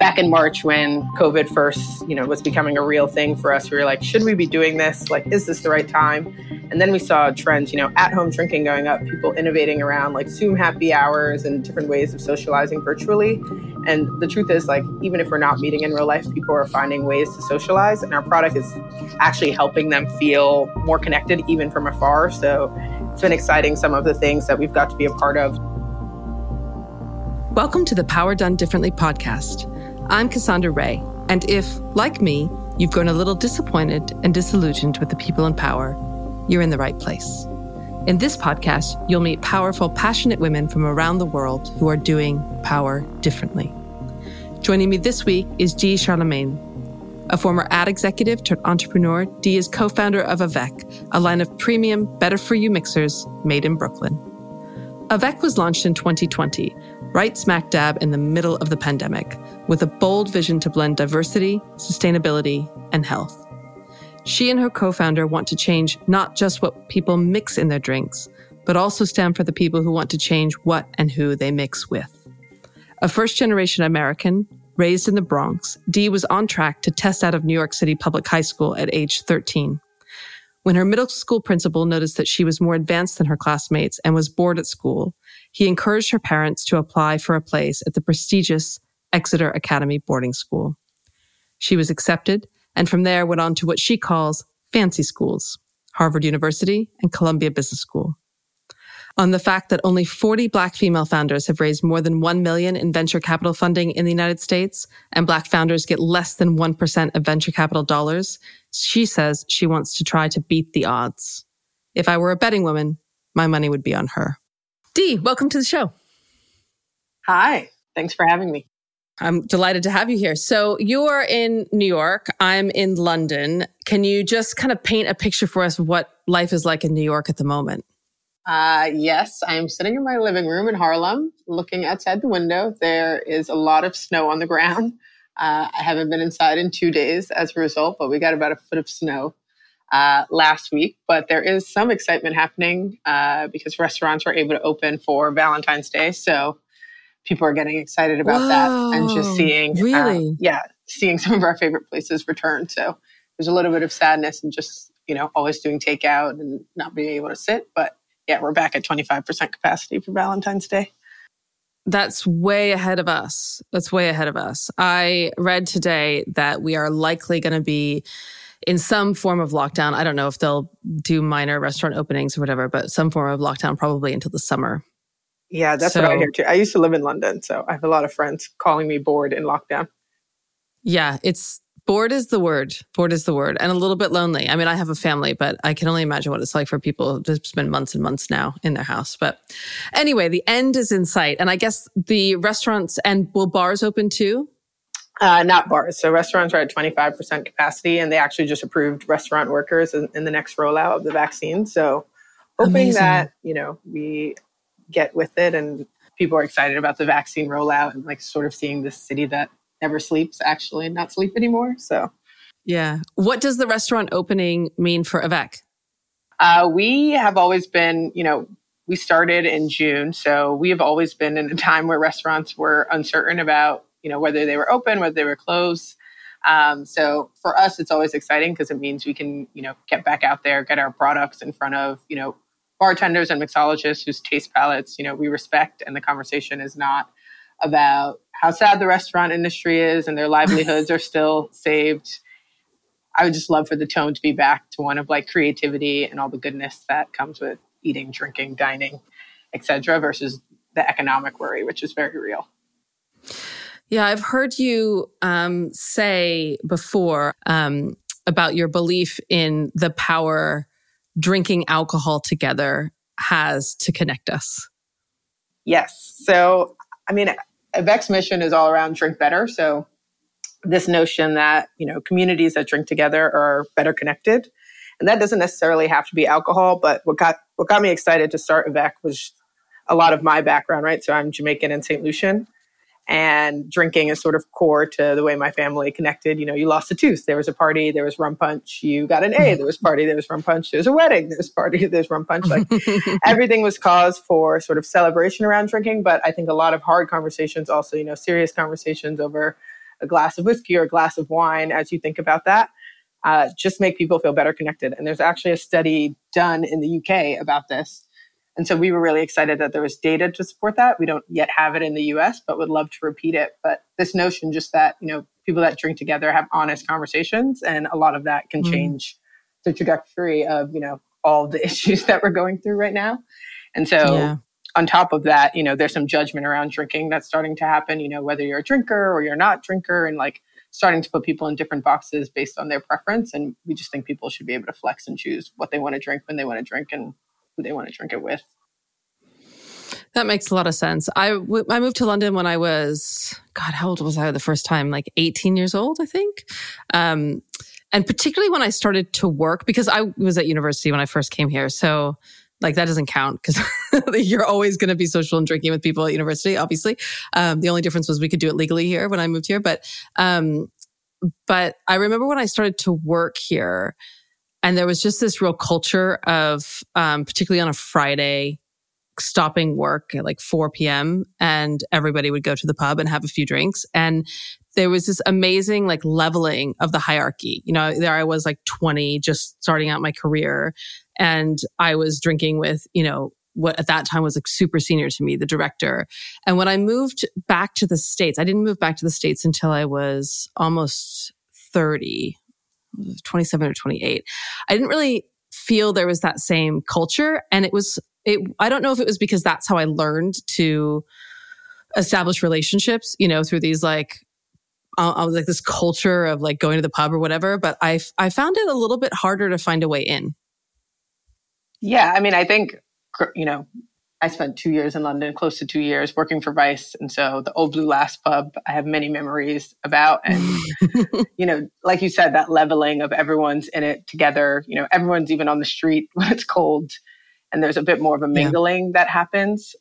back in March when COVID first, you know, was becoming a real thing for us, we were like, should we be doing this? Like, is this the right time? And then we saw trends, you know, at home drinking going up, people innovating around like Zoom happy hours and different ways of socializing virtually. And the truth is, like, even if we're not meeting in real life, people are finding ways to socialize, and our product is actually helping them feel more connected, even from afar. So it's been exciting, some of the things that we've got to be a part of. Welcome to the Power Done Differently podcast. I'm Cassandra Ray, and if, like me, you've grown a little disappointed and disillusioned with the people in power, you're in the right place. In this podcast, you'll meet powerful, passionate women from around the world who are doing power differently. Joining me this week is Dee Charlemagne. A former ad executive turned entrepreneur, Dee is co founder of Avec, a line of premium, better for you mixers made in Brooklyn. Avec was launched in 2020 right smack dab in the middle of the pandemic, with a bold vision to blend diversity, sustainability, and health. She and her co founder want to change not just what people mix in their drinks, but also stand for the people who want to change what and who they mix with. A first generation American, raised in the Bronx, Dee was on track to test out of New York City Public High School at age 13. When her middle school principal noticed that she was more advanced than her classmates and was bored at school, he encouraged her parents to apply for a place at the prestigious Exeter Academy boarding school. She was accepted and from there went on to what she calls fancy schools, Harvard University and Columbia Business School. On the fact that only 40 black female founders have raised more than 1 million in venture capital funding in the United States and black founders get less than 1% of venture capital dollars, she says she wants to try to beat the odds. If I were a betting woman, my money would be on her. Dee, welcome to the show. Hi, thanks for having me. I'm delighted to have you here. So you are in New York. I'm in London. Can you just kind of paint a picture for us of what life is like in New York at the moment? Uh, yes, I am sitting in my living room in Harlem, looking outside the window. There is a lot of snow on the ground. Uh, I haven't been inside in two days as a result, but we got about a foot of snow uh, last week. But there is some excitement happening uh, because restaurants are able to open for Valentine's Day. So people are getting excited about Whoa, that and just seeing, uh, really, yeah, seeing some of our favorite places return. So there's a little bit of sadness and just you know always doing takeout and not being able to sit, but yeah, we're back at 25% capacity for Valentine's Day. That's way ahead of us. That's way ahead of us. I read today that we are likely going to be in some form of lockdown. I don't know if they'll do minor restaurant openings or whatever, but some form of lockdown probably until the summer. Yeah, that's so, what I hear too. I used to live in London, so I have a lot of friends calling me bored in lockdown. Yeah, it's bored is the word. Bored is the word. And a little bit lonely. I mean, I have a family, but I can only imagine what it's like for people to spend months and months now in their house. But anyway, the end is in sight. And I guess the restaurants and will bars open too? Uh, not bars. So restaurants are at 25% capacity and they actually just approved restaurant workers in, in the next rollout of the vaccine. So hoping Amazing. that, you know, we get with it and people are excited about the vaccine rollout and like sort of seeing this city that never sleeps actually not sleep anymore. So, yeah. What does the restaurant opening mean for Avec? Uh, we have always been, you know, we started in June. So we have always been in a time where restaurants were uncertain about, you know, whether they were open, whether they were closed. Um, so for us, it's always exciting because it means we can, you know, get back out there, get our products in front of, you know, bartenders and mixologists whose taste palates, you know, we respect. And the conversation is not about how sad the restaurant industry is and their livelihoods are still saved. I would just love for the tone to be back to one of like creativity and all the goodness that comes with eating, drinking, dining, etc., versus the economic worry, which is very real. Yeah, I've heard you um, say before um, about your belief in the power drinking alcohol together has to connect us. Yes. So, I mean, Avec's mission is all around drink better. So this notion that, you know, communities that drink together are better connected. And that doesn't necessarily have to be alcohol, but what got what got me excited to start Avec was a lot of my background, right? So I'm Jamaican and St. Lucian and drinking is sort of core to the way my family connected. You know, you lost a tooth, there was a party, there was rum punch. You got an A, there was party, there was rum punch. There was a wedding, there was party, there's rum punch. Like everything was cause for sort of celebration around drinking. But I think a lot of hard conversations, also, you know, serious conversations over a glass of whiskey or a glass of wine as you think about that. Uh, just make people feel better connected. And there's actually a study done in the UK about this. And so we were really excited that there was data to support that. We don't yet have it in the US, but would love to repeat it. But this notion just that, you know, people that drink together have honest conversations and a lot of that can mm. change the trajectory of, you know, all the issues that we're going through right now. And so yeah. on top of that, you know, there's some judgment around drinking that's starting to happen, you know, whether you're a drinker or you're not a drinker and like starting to put people in different boxes based on their preference. And we just think people should be able to flex and choose what they want to drink when they want to drink and who they want to drink it with. That makes a lot of sense. I, w- I moved to London when I was, God, how old was I the first time? Like 18 years old, I think. Um, and particularly when I started to work, because I was at university when I first came here. So like that doesn't count because you're always going to be social and drinking with people at university, obviously. Um, the only difference was we could do it legally here when I moved here. But, um, but I remember when I started to work here and there was just this real culture of, um, particularly on a Friday, stopping work at like 4 p.m. and everybody would go to the pub and have a few drinks. And there was this amazing like leveling of the hierarchy. You know, there I was like 20, just starting out my career and I was drinking with, you know, what at that time was like super senior to me, the director. And when I moved back to the States, I didn't move back to the States until I was almost 30, 27 or 28. I didn't really feel there was that same culture. And it was, it, I don't know if it was because that's how I learned to establish relationships, you know, through these like I was like this culture of like going to the pub or whatever. But I I found it a little bit harder to find a way in. Yeah, I mean, I think you know, I spent two years in London, close to two years working for Vice, and so the Old Blue Last pub I have many memories about, and you know, like you said, that leveling of everyone's in it together. You know, everyone's even on the street when it's cold, and there's a bit more of a mingling yeah. that happens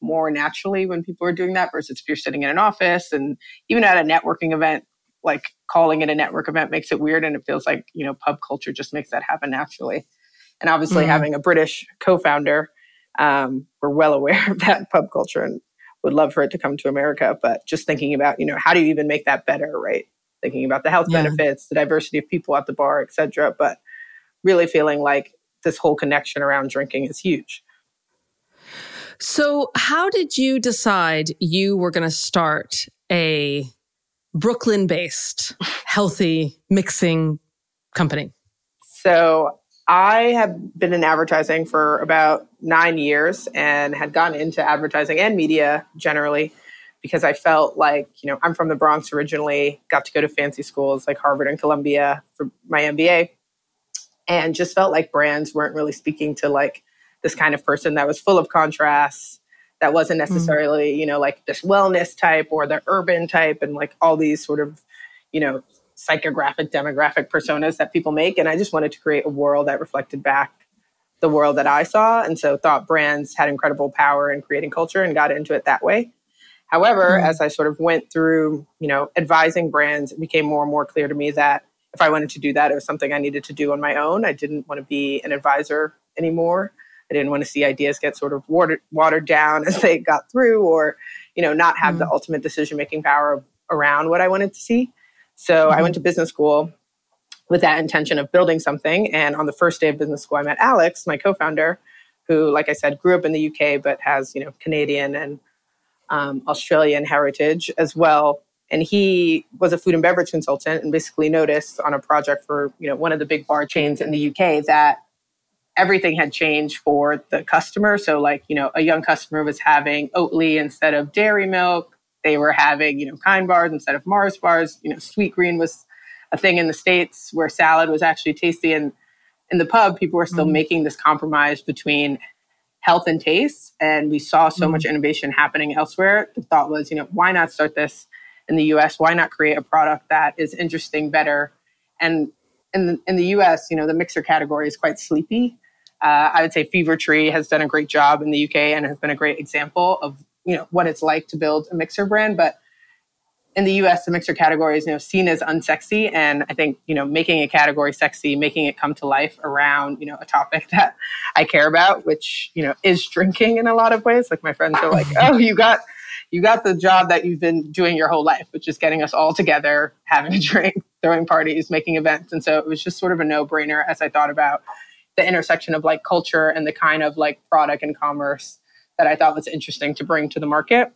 more naturally when people are doing that versus if you're sitting in an office and even at a networking event like calling it a network event makes it weird and it feels like you know pub culture just makes that happen naturally and obviously mm-hmm. having a british co-founder um, we're well aware of that pub culture and would love for it to come to america but just thinking about you know how do you even make that better right thinking about the health yeah. benefits the diversity of people at the bar etc but really feeling like this whole connection around drinking is huge so, how did you decide you were going to start a Brooklyn based healthy mixing company? So, I have been in advertising for about nine years and had gotten into advertising and media generally because I felt like, you know, I'm from the Bronx originally, got to go to fancy schools like Harvard and Columbia for my MBA, and just felt like brands weren't really speaking to like this kind of person that was full of contrasts that wasn't mm. necessarily mm. you know like this wellness type or the urban type and like all these sort of you know psychographic demographic personas that people make and i just wanted to create a world that reflected back the world that i saw and so thought brands had incredible power in creating culture and got into it that way however mm. as i sort of went through you know advising brands it became more and more clear to me that if i wanted to do that it was something i needed to do on my own i didn't want to be an advisor anymore I didn't want to see ideas get sort of watered, watered down as they got through or, you know, not have mm-hmm. the ultimate decision making power around what I wanted to see. So mm-hmm. I went to business school with that intention of building something. And on the first day of business school, I met Alex, my co founder, who, like I said, grew up in the UK, but has, you know, Canadian and um, Australian heritage as well. And he was a food and beverage consultant and basically noticed on a project for, you know, one of the big bar chains in the UK that everything had changed for the customer. So, like, you know, a young customer was having Oatly instead of dairy milk. They were having, you know, Kind bars instead of Mars bars. You know, Sweetgreen was a thing in the States where salad was actually tasty. And in the pub, people were still mm-hmm. making this compromise between health and taste. And we saw so mm-hmm. much innovation happening elsewhere. The thought was, you know, why not start this in the US? Why not create a product that is interesting, better? And in the, in the US, you know, the mixer category is quite sleepy. Uh, I would say Fever Tree has done a great job in the UK and has been a great example of you know what it's like to build a mixer brand. But in the US, the mixer category is you know seen as unsexy, and I think you know making a category sexy, making it come to life around you know a topic that I care about, which you know is drinking in a lot of ways. Like my friends are like, "Oh, you got you got the job that you've been doing your whole life, which is getting us all together, having a drink, throwing parties, making events. And so it was just sort of a no brainer as I thought about the intersection of like culture and the kind of like product and commerce that I thought was interesting to bring to the market.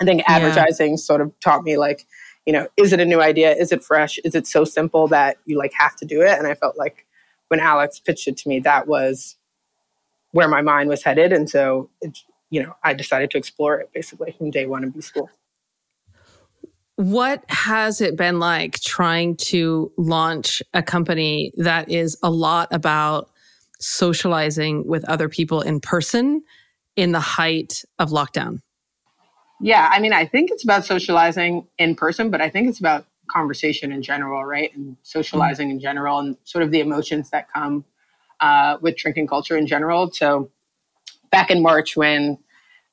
I think advertising yeah. sort of taught me like, you know, is it a new idea? Is it fresh? Is it so simple that you like have to do it? And I felt like when Alex pitched it to me, that was where my mind was headed. And so, it, you know, I decided to explore it basically from day one of B school. What has it been like trying to launch a company that is a lot about socializing with other people in person in the height of lockdown? Yeah, I mean, I think it's about socializing in person, but I think it's about conversation in general, right? And socializing mm-hmm. in general and sort of the emotions that come uh, with drinking culture in general. So back in March when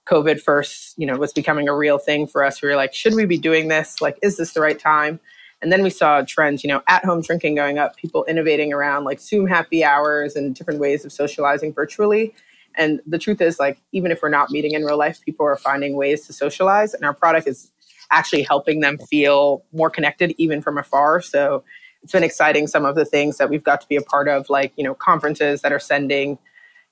COVID first, you know, was becoming a real thing for us, we were like, should we be doing this? Like, is this the right time? And then we saw trends, you know, at home drinking going up, people innovating around like Zoom happy hours and different ways of socializing virtually. And the truth is, like, even if we're not meeting in real life, people are finding ways to socialize. And our product is actually helping them feel more connected, even from afar. So it's been exciting some of the things that we've got to be a part of, like, you know, conferences that are sending,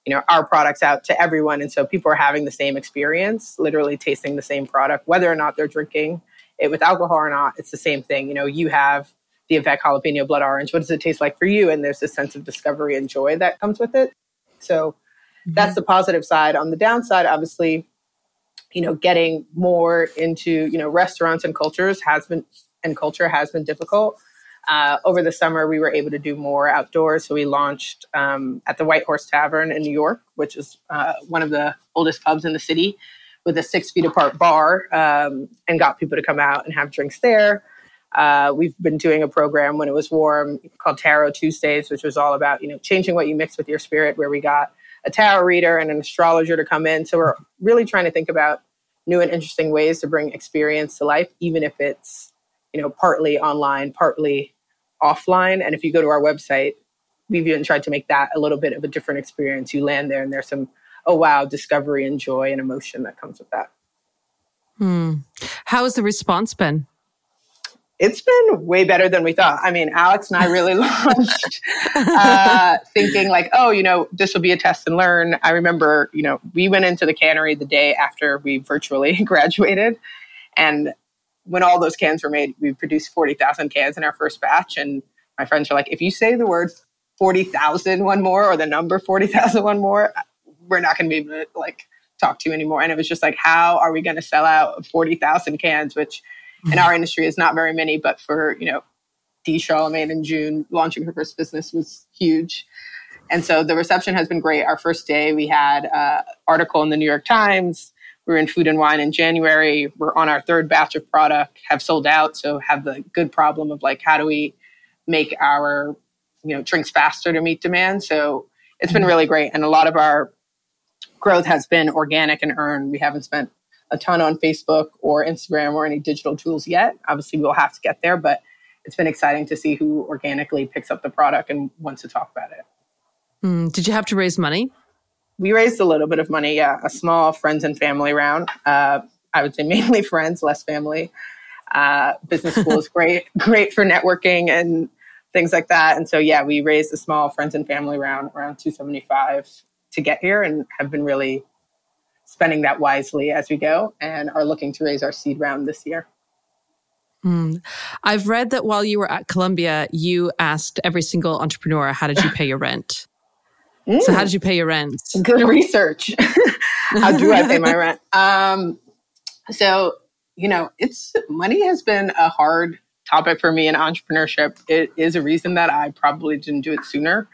you know, our products out to everyone. And so people are having the same experience, literally tasting the same product, whether or not they're drinking it with alcohol or not, it's the same thing. You know, you have the Avec jalapeno blood orange. What does it taste like for you? And there's this sense of discovery and joy that comes with it. So mm-hmm. that's the positive side. On the downside, obviously, you know, getting more into, you know, restaurants and cultures has been and culture has been difficult. Uh, over the summer, we were able to do more outdoors. So we launched um, at the White Horse Tavern in New York, which is uh, one of the oldest pubs in the city with a six feet apart bar um, and got people to come out and have drinks there. Uh, we've been doing a program when it was warm called Tarot Tuesdays, which was all about you know changing what you mix with your spirit. Where we got a tarot reader and an astrologer to come in. So we're really trying to think about new and interesting ways to bring experience to life, even if it's you know partly online, partly offline. And if you go to our website, we've even tried to make that a little bit of a different experience. You land there, and there's some oh wow discovery and joy and emotion that comes with that hmm. how has the response been it's been way better than we thought. I mean, Alex and I really launched uh, thinking like, oh, you know, this will be a test and learn. I remember, you know, we went into the cannery the day after we virtually graduated, and when all those cans were made, we produced forty thousand cans in our first batch. And my friends are like, if you say the word 40,000 one more or the number 40,000 one more, we're not going to be able to like talk to you anymore. And it was just like, how are we going to sell out 40,000 cans, which in our industry is not very many, but for, you know, Dee Charlemagne in June launching her first business was huge. And so the reception has been great. Our first day, we had an article in the New York Times. We are in Food and Wine in January. We're on our third batch of product, have sold out. So have the good problem of like, how do we make our, you know, drinks faster to meet demand? So it's been mm-hmm. really great. And a lot of our growth has been organic and earned. We haven't spent a ton on Facebook or Instagram or any digital tools yet. Obviously, we'll have to get there, but it's been exciting to see who organically picks up the product and wants to talk about it. Mm, did you have to raise money? We raised a little bit of money, yeah, a small friends and family round. Uh, I would say mainly friends, less family. Uh, business school is great, great for networking and things like that. And so, yeah, we raised a small friends and family round around 275 to get here and have been really spending that wisely as we go and are looking to raise our seed round this year. Mm. I've read that while you were at Columbia, you asked every single entrepreneur, How did you pay your rent? Mm. So, how did you pay your rent? Good research. how do I pay my rent? Um, so, you know, it's money has been a hard topic for me in entrepreneurship. It is a reason that I probably didn't do it sooner.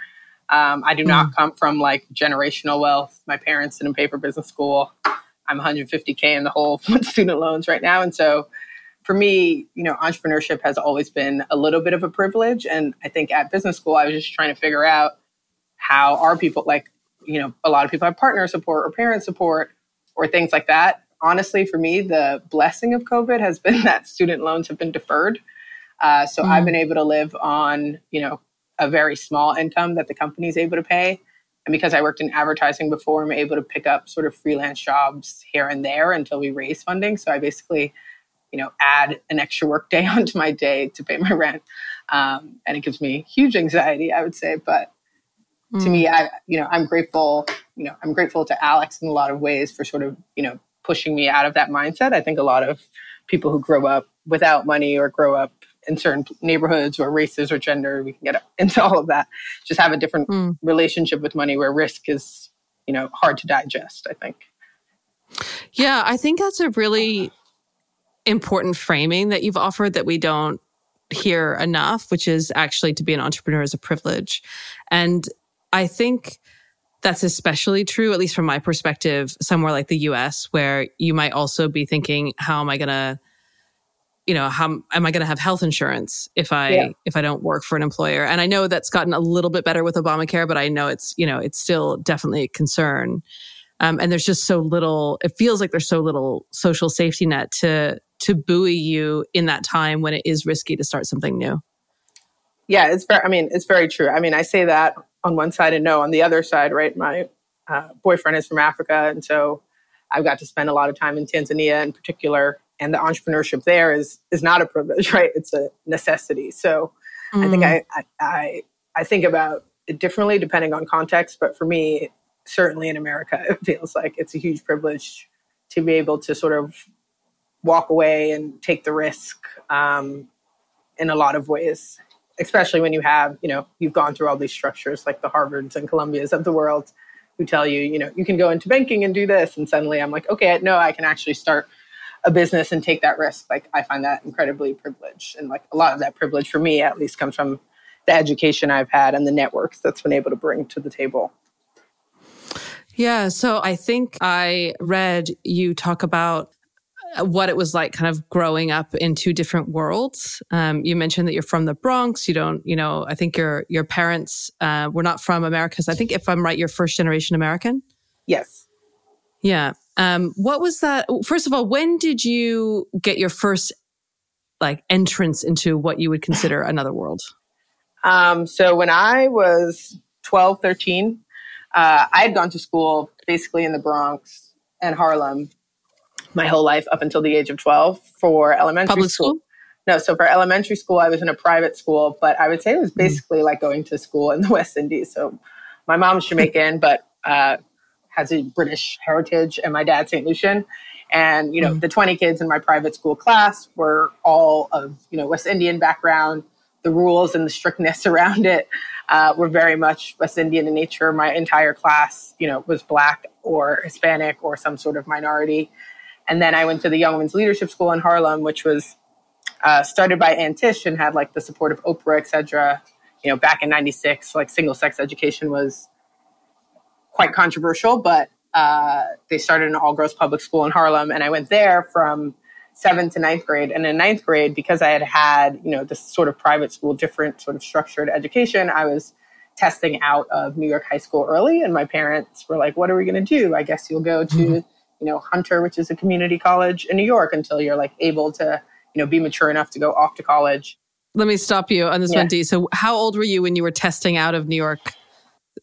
Um, I do mm. not come from like generational wealth. My parents didn't pay for business school. I'm 150k in the hole with student loans right now, and so for me, you know, entrepreneurship has always been a little bit of a privilege. And I think at business school, I was just trying to figure out how are people like, you know, a lot of people have partner support or parent support or things like that. Honestly, for me, the blessing of COVID has been that student loans have been deferred. Uh, so mm. I've been able to live on, you know, a very small income that the company is able to pay. And because I worked in advertising before, I'm able to pick up sort of freelance jobs here and there until we raise funding. So I basically, you know, add an extra work day onto my day to pay my rent. Um, and it gives me huge anxiety, I would say. But mm. to me, mm. I, you know, I'm grateful, you know, I'm grateful to Alex in a lot of ways for sort of, you know, pushing me out of that mindset. I think a lot of people who grow up without money or grow up in certain neighborhoods or races or gender, we can get into all of that. Just have a different mm. relationship with money where risk is, you know, hard to digest, I think. Yeah, I think that's a really important framing that you've offered that we don't hear enough, which is actually to be an entrepreneur is a privilege. And I think that's especially true, at least from my perspective, somewhere like the US, where you might also be thinking, how am I going to you know how am i going to have health insurance if i yeah. if i don't work for an employer? And i know that's gotten a little bit better with obamacare but i know it's you know it's still definitely a concern. Um, and there's just so little it feels like there's so little social safety net to to buoy you in that time when it is risky to start something new. Yeah it's very i mean it's very true. I mean i say that on one side and no on the other side right? My uh, boyfriend is from africa and so i've got to spend a lot of time in tanzania in particular and the entrepreneurship there is is not a privilege, right? It's a necessity. So mm. I think. I, I I think about it differently depending on context, but for me, certainly in America, it feels like it's a huge privilege to be able to sort of walk away and take the risk um, in a lot of ways, especially when you have, you know, you've gone through all these structures like the Harvards and Columbias of the world who tell you, you know, you can go into banking and do this. And suddenly I'm like, okay, no, I can actually start a business and take that risk. Like i find that incredibly privileged. And like a lot of that privilege for me at least comes from the education i've had and the networks that's been able to bring to the table. Yeah so i think i read you talk about what it was like kind of growing up in two different worlds. Um, you mentioned that you're from the bronx. You don't you know i think your your parents uh, were not from america. So i think if i'm right you're first generation american? Yes. Yeah um, what was that? First of all, when did you get your first like entrance into what you would consider another world? Um, so when I was 12, 13, uh, I had gone to school basically in the Bronx and Harlem my whole life up until the age of 12 for elementary Public school. school? No, so for elementary school, I was in a private school, but I would say it was hmm. basically mm. like going to school in the West Indies. So my mom's Jamaican, but uh, has a British heritage, and my dad St. Lucian. And, you know, mm-hmm. the 20 kids in my private school class were all of, you know, West Indian background. The rules and the strictness around it uh, were very much West Indian in nature. My entire class, you know, was Black or Hispanic or some sort of minority. And then I went to the Young Women's Leadership School in Harlem, which was uh, started by Ann Tisch and had like the support of Oprah, et cetera. You know, back in 96, like single sex education was quite controversial, but uh, they started an all girls public school in Harlem, and I went there from seventh to ninth grade. And in ninth grade, because I had had you know this sort of private school, different sort of structured education, I was testing out of New York high school early, and my parents were like, "What are we going to do? I guess you'll go to mm-hmm. you know Hunter, which is a community college in New York, until you're like able to you know be mature enough to go off to college." Let me stop you on this yeah. one, Dee So, how old were you when you were testing out of New York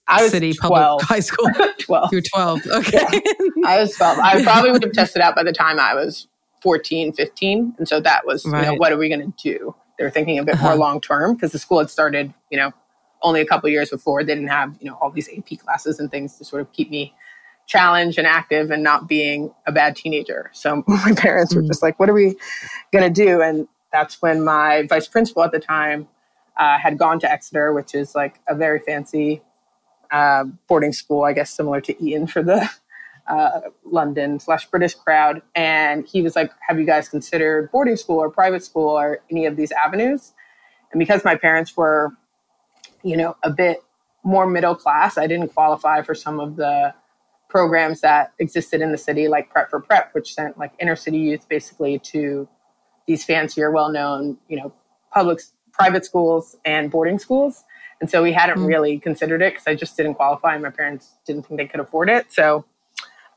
I was City 12. Public High School. 12. You were 12. Okay. Yeah. I was 12. I probably would have tested out by the time I was 14, 15. And so that was, right. you know, what are we going to do? They were thinking a bit uh-huh. more long term because the school had started, you know, only a couple years before. They didn't have, you know, all these AP classes and things to sort of keep me challenged and active and not being a bad teenager. So my parents were mm. just like, what are we going to do? And that's when my vice principal at the time uh, had gone to Exeter, which is like a very fancy uh, boarding school, I guess similar to Eton for the uh, London slash British crowd. And he was like, Have you guys considered boarding school or private school or any of these avenues? And because my parents were, you know, a bit more middle class, I didn't qualify for some of the programs that existed in the city, like Prep for Prep, which sent like inner city youth basically to these fancier, well known, you know, public private schools and boarding schools. And so we hadn't mm. really considered it because I just didn't qualify and my parents didn't think they could afford it. So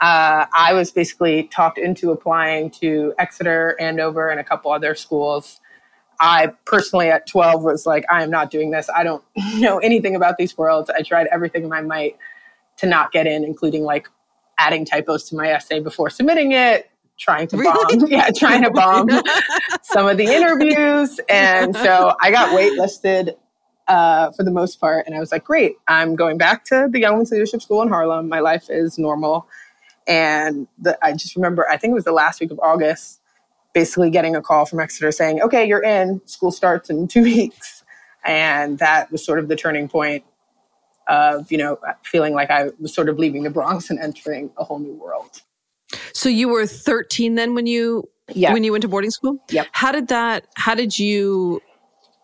uh, I was basically talked into applying to Exeter, Andover, and a couple other schools. I personally at 12 was like, I am not doing this. I don't know anything about these worlds. I tried everything in my might to not get in, including like adding typos to my essay before submitting it, trying to Really? bomb, yeah, trying to bomb some of the interviews. And so I got waitlisted uh, for the most part. And I was like, great, I'm going back to the Young Women's Leadership School in Harlem. My life is normal. And the, I just remember, I think it was the last week of August, basically getting a call from Exeter saying, okay, you're in, school starts in two weeks. And that was sort of the turning point of, you know, feeling like I was sort of leaving the Bronx and entering a whole new world. So you were 13 then when you Yeah. when you went to boarding school? Yep. How did that how did you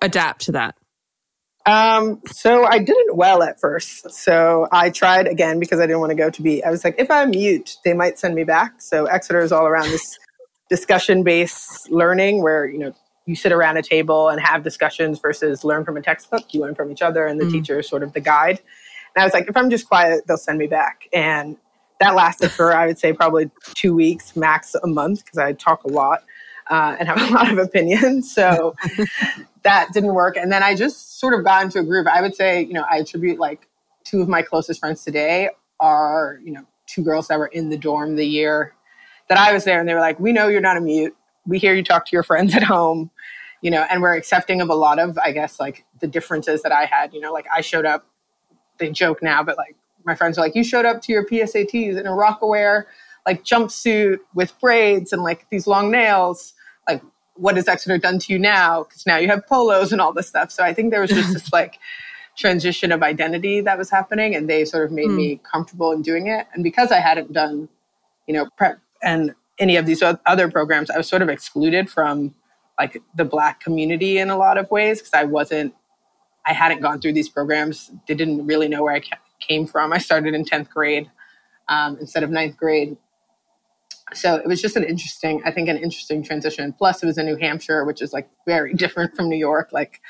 adapt to that? Um, so I didn't well at first. So I tried again because I didn't want to go to be. I was like, if I'm mute, they might send me back. So Exeter is all around this discussion based learning where, you know, you sit around a table and have discussions versus learn from a textbook. You learn from each other and the Mm. teacher is sort of the guide. And I was like, if I'm just quiet, they'll send me back. And that lasted for, I would say, probably two weeks, max a month, because I talk a lot uh, and have a lot of opinions. So that didn't work. And then I just sort of got into a groove. I would say, you know, I attribute like two of my closest friends today are, you know, two girls that were in the dorm the year that I was there. And they were like, we know you're not a mute. We hear you talk to your friends at home, you know, and we're accepting of a lot of, I guess, like the differences that I had. You know, like I showed up, they joke now, but like my friends are like, you showed up to your PSATs in a Rocawear like jumpsuit with braids and like these long nails. What has Exeter done to you now? Because now you have polos and all this stuff. So I think there was just this like transition of identity that was happening, and they sort of made Hmm. me comfortable in doing it. And because I hadn't done, you know, prep and any of these other programs, I was sort of excluded from like the Black community in a lot of ways because I wasn't, I hadn't gone through these programs. They didn't really know where I came from. I started in tenth grade um, instead of ninth grade so it was just an interesting i think an interesting transition plus it was in new hampshire which is like very different from new york like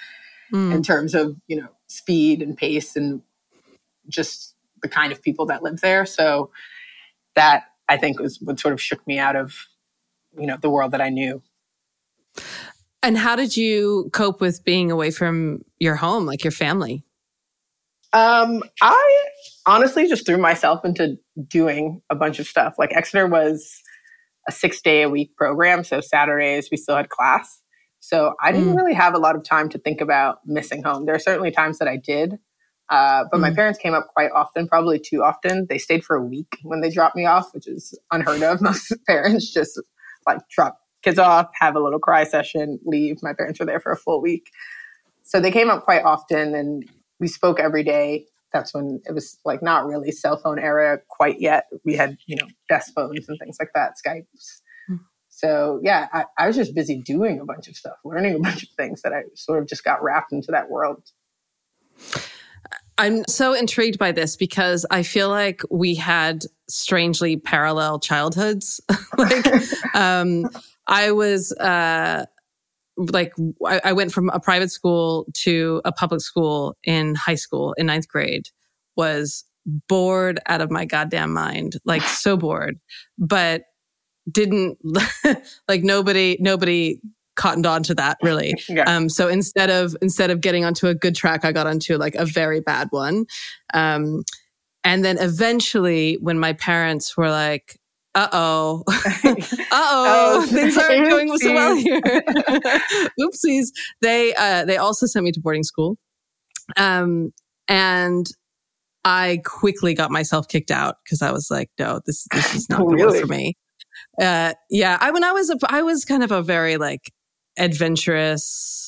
Mm. in terms of you know speed and pace and just the kind of people that live there so that i think was what sort of shook me out of you know the world that i knew And how did you cope with being away from your home, like your family? Um, I honestly just threw myself into doing a bunch of stuff. Like Exeter was a six day a week program, so Saturdays we still had class. So I didn't Mm. really have a lot of time to think about missing home. There are certainly times that I did, uh, but my Mm. parents came up quite often, probably too often. They stayed for a week when they dropped me off, which is unheard of. Most parents just like drop kids off, have a little cry session, leave. My parents were there for a full week. So they came up quite often and we spoke every day. That's when it was like not really cell phone era quite yet. We had, you know, desk phones and things like that, Skypes. Hmm. So yeah, I, I was just busy doing a bunch of stuff, learning a bunch of things that I sort of just got wrapped into that world. I'm so intrigued by this because I feel like we had strangely parallel childhoods. like, um, I was, uh, like, I, I went from a private school to a public school in high school in ninth grade, was bored out of my goddamn mind, like so bored, but didn't like nobody, nobody cottoned on to that really. Yeah. Um, so instead of instead of getting onto a good track, I got onto like a very bad one. Um, and then eventually, when my parents were like, "Uh oh, uh oh, things aren't going so well here," oopsies. They uh, they also sent me to boarding school, um, and I quickly got myself kicked out because I was like, "No, this this is not Oh, really? for me." Uh, yeah, I when I was a, I was kind of a very like adventurous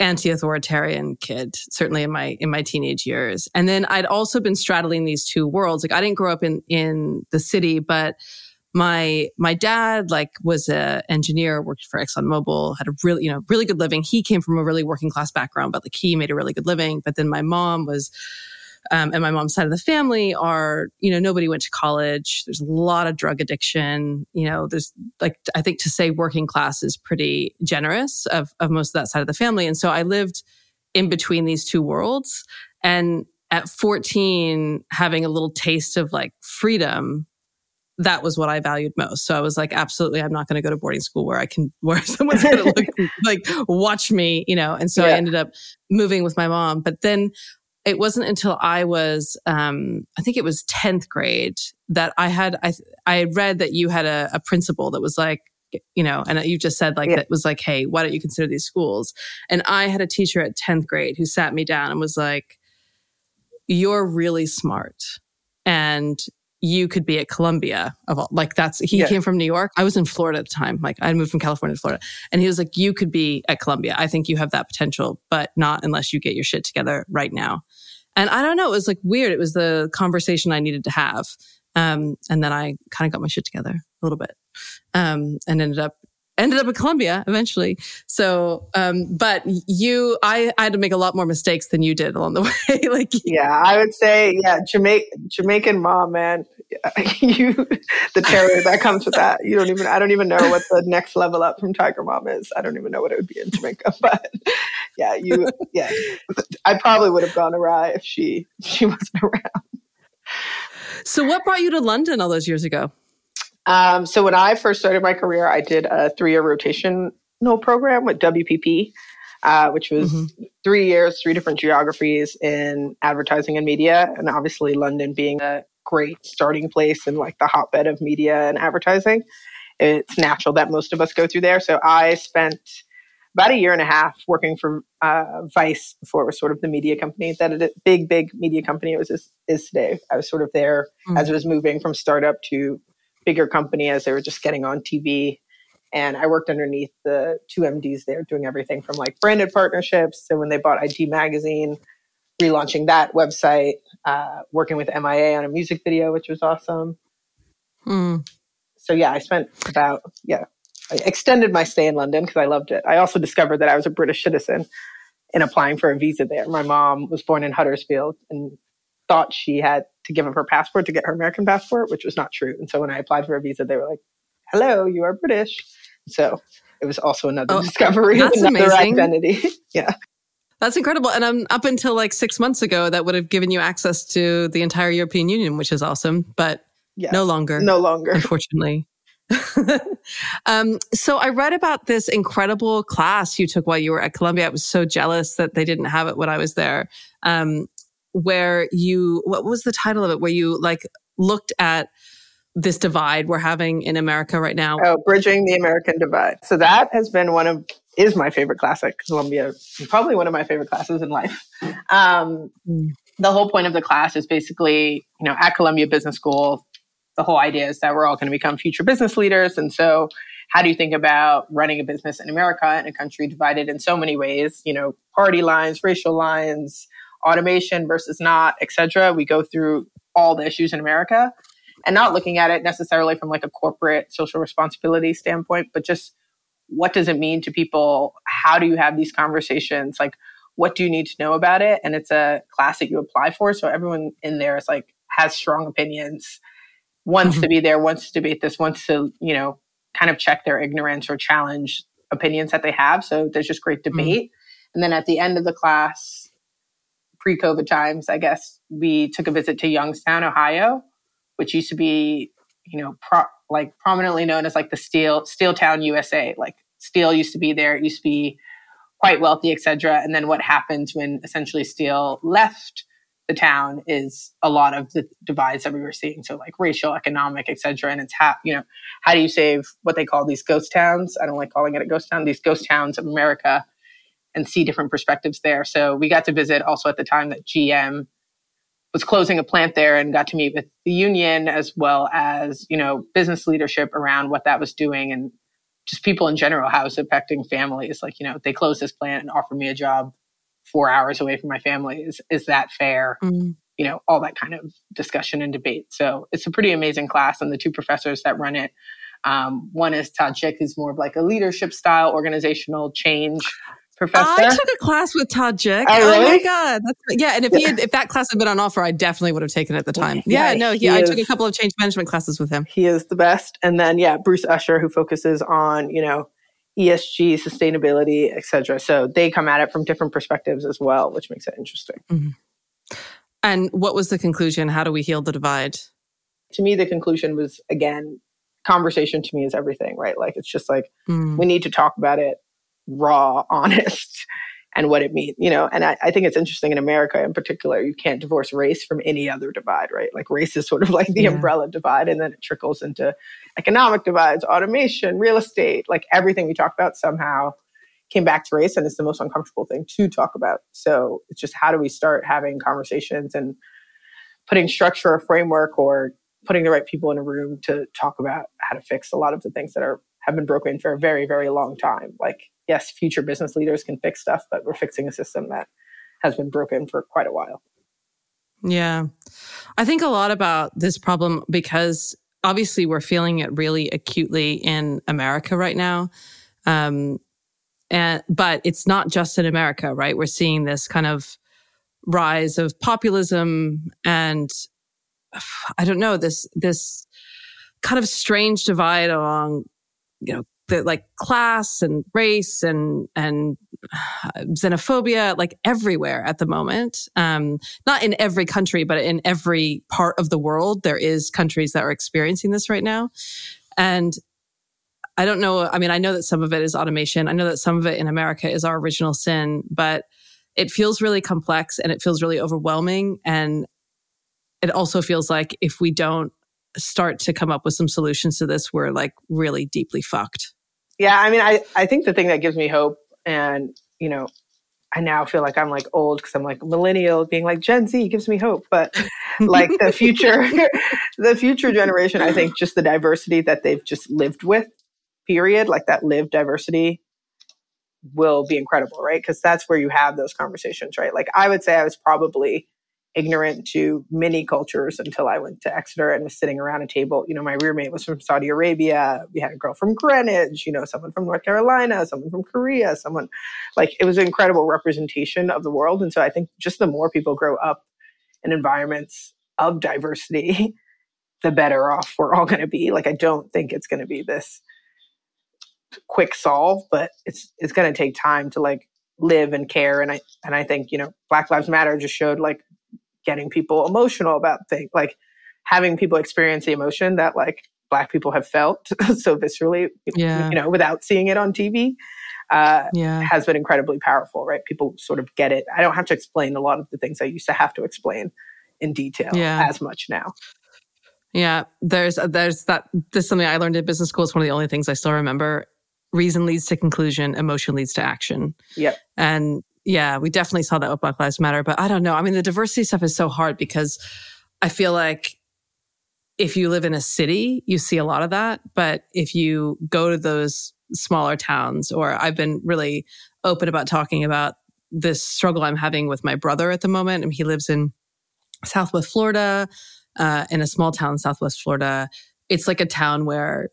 anti-authoritarian kid certainly in my in my teenage years. And then i'd also been straddling these two worlds. Like i didn't grow up in in the city but my my dad like was a engineer worked for exxonmobil had a really you know really good living. He came from a really working class background but like he made a really good living. But then my mom was um, and my mom's side of the family are, you know, nobody went to college. There's a lot of drug addiction. You know, there's like, I think to say working class is pretty generous of, of most of that side of the family. And so I lived in between these two worlds. And at 14, having a little taste of like freedom, that was what I valued most. So I was like, absolutely, I'm not going to go to boarding school where I can, where someone's going to look like watch me, you know. And so I ended up moving with my mom. But then it wasn't until I was, um, I think it was 10th grade that I had, I, I read that you had a, a principal that was like, you know, and you just said like, yeah. that was like, Hey, why don't you consider these schools? And I had a teacher at 10th grade who sat me down and was like, you're really smart and you could be at Columbia of all, like that's, he yeah. came from New York. I was in Florida at the time. Like I moved from California to Florida and he was like, you could be at Columbia. I think you have that potential, but not unless you get your shit together right now. And I don't know. It was like weird. It was the conversation I needed to have. Um, and then I kind of got my shit together a little bit. Um, and ended up ended up at Columbia eventually. So, um, but you, I, I, had to make a lot more mistakes than you did along the way. like, yeah, I would say, yeah, Jamaican, Jamaican mom, man, you, the terror that comes with that. You don't even, I don't even know what the next level up from Tiger Mom is. I don't even know what it would be in Jamaica, but yeah, you, yeah, I probably would have gone awry if she, she wasn't around. So, what brought you to London all those years ago? Um, so when I first started my career, I did a three-year rotational program with WPP, uh, which was mm-hmm. three years, three different geographies in advertising and media, and obviously London being a great starting place and like the hotbed of media and advertising. It's natural that most of us go through there. So I spent about a year and a half working for uh, Vice before it was sort of the media company that it big big media company it was is, is today. I was sort of there mm-hmm. as it was moving from startup to bigger company as they were just getting on TV. And I worked underneath the two MDs there doing everything from like branded partnerships. So when they bought ID Magazine, relaunching that website, uh, working with MIA on a music video, which was awesome. Hmm. So yeah, I spent about, yeah, I extended my stay in London because I loved it. I also discovered that I was a British citizen in applying for a visa there. My mom was born in Huddersfield and thought she had to give up her passport to get her American passport, which was not true. And so when I applied for a visa, they were like, hello, you are British. So it was also another oh, discovery another amazing. identity. yeah. That's incredible. And um, up until like six months ago, that would have given you access to the entire European Union, which is awesome, but yes, no longer. No longer. Unfortunately. um, so I read about this incredible class you took while you were at Columbia. I was so jealous that they didn't have it when I was there. Um, where you, what was the title of it? Where you like looked at this divide we're having in America right now? Oh, Bridging the American Divide. So that has been one of, is my favorite class at Columbia, probably one of my favorite classes in life. Um. The whole point of the class is basically, you know, at Columbia Business School, the whole idea is that we're all going to become future business leaders. And so, how do you think about running a business in America in a country divided in so many ways? You know, party lines, racial lines, automation versus not, etc. We go through all the issues in America and not looking at it necessarily from like a corporate social responsibility standpoint, but just what does it mean to people? How do you have these conversations? Like, what do you need to know about it? And it's a class that you apply for. So everyone in there is like, has strong opinions, wants mm-hmm. to be there, wants to debate this, wants to, you know, kind of check their ignorance or challenge opinions that they have. So there's just great mm-hmm. debate. Mm-hmm. And then at the end of the class, pre-COVID times, I guess we took a visit to Youngstown, Ohio, which used to be, you know, pro- like prominently known as like the steel steel town USA. Like steel used to be there, it used to be quite wealthy, etc. And then what happens when essentially steel left the town is a lot of the divides that we were seeing. So like racial, economic, etc. And it's how you know how do you save what they call these ghost towns? I don't like calling it a ghost town. These ghost towns of America and see different perspectives there. So we got to visit also at the time that GM was closing a plant there and got to meet with the union as well as, you know, business leadership around what that was doing and just people in general, how it's affecting families. Like, you know, they closed this plant and offered me a job four hours away from my family. Is, is that fair? Mm. You know, all that kind of discussion and debate. So it's a pretty amazing class. And the two professors that run it, um, one is Todd Jick, who's more of like a leadership style organizational change professor? I took a class with Todd Jick. Oh, really? oh my god, That's, yeah. And if he had, if that class had been on offer, I definitely would have taken it at the time. Yeah, yeah no, yeah, I took a couple of change management classes with him. He is the best. And then yeah, Bruce Usher, who focuses on you know ESG, sustainability, etc. So they come at it from different perspectives as well, which makes it interesting. Mm-hmm. And what was the conclusion? How do we heal the divide? To me, the conclusion was again, conversation to me is everything, right? Like it's just like mm. we need to talk about it raw, honest, and what it means, you know. And I, I, think it's interesting in America in particular, you can't divorce race from any other divide, right? Like race is sort of like the yeah. umbrella divide, and then it trickles into economic divides, automation, real estate, like everything we talk about somehow came back to race, and it's the most uncomfortable thing to talk about. So it's just how do we start having conversations and putting structure or framework or putting the right people in a room to talk about how to fix a lot of the things that are have been broken for a very very long time like yes future business leaders can fix stuff but we're fixing a system that has been broken for quite a while. Yeah. I think a lot about this problem because obviously we're feeling it really acutely in america right now. Um, and but it's not just in america right? We're seeing this kind of rise of populism and I don't know this this kind of strange divide along you know the like class and race and and xenophobia like everywhere at the moment um not in every country but in every part of the world there is countries that are experiencing this right now and i don't know i mean i know that some of it is automation i know that some of it in america is our original sin but it feels really complex and it feels really overwhelming. And it also feels like if we don't start to come up with some solutions to this, we're like really deeply fucked. Yeah. I mean, I, I think the thing that gives me hope and, you know, I now feel like I'm like old because I'm like millennial being like Gen Z gives me hope. But like the future, the future generation, I think just the diversity that they've just lived with, period, like that lived diversity will be incredible, right? Because that's where you have those conversations, right? Like I would say I was probably ignorant to many cultures until I went to Exeter and was sitting around a table. You know, my roommate was from Saudi Arabia. We had a girl from Greenwich, you know, someone from North Carolina, someone from Korea, someone like it was an incredible representation of the world. And so I think just the more people grow up in environments of diversity, the better off we're all going to be. Like, I don't think it's going to be this quick solve, but it's it's going to take time to like live and care. And I and I think you know Black Lives Matter just showed like getting people emotional about things, like having people experience the emotion that like Black people have felt so viscerally, yeah. you know, without seeing it on TV. Uh, yeah. has been incredibly powerful, right? People sort of get it. I don't have to explain a lot of the things I used to have to explain in detail yeah. as much now. Yeah, there's there's that. This is something I learned in business school. It's one of the only things I still remember reason leads to conclusion, emotion leads to action. Yep. And yeah, we definitely saw that with Black Lives Matter. But I don't know. I mean, the diversity stuff is so hard because I feel like if you live in a city, you see a lot of that. But if you go to those smaller towns, or I've been really open about talking about this struggle I'm having with my brother at the moment. and he lives in Southwest Florida, uh, in a small town, Southwest Florida. It's like a town where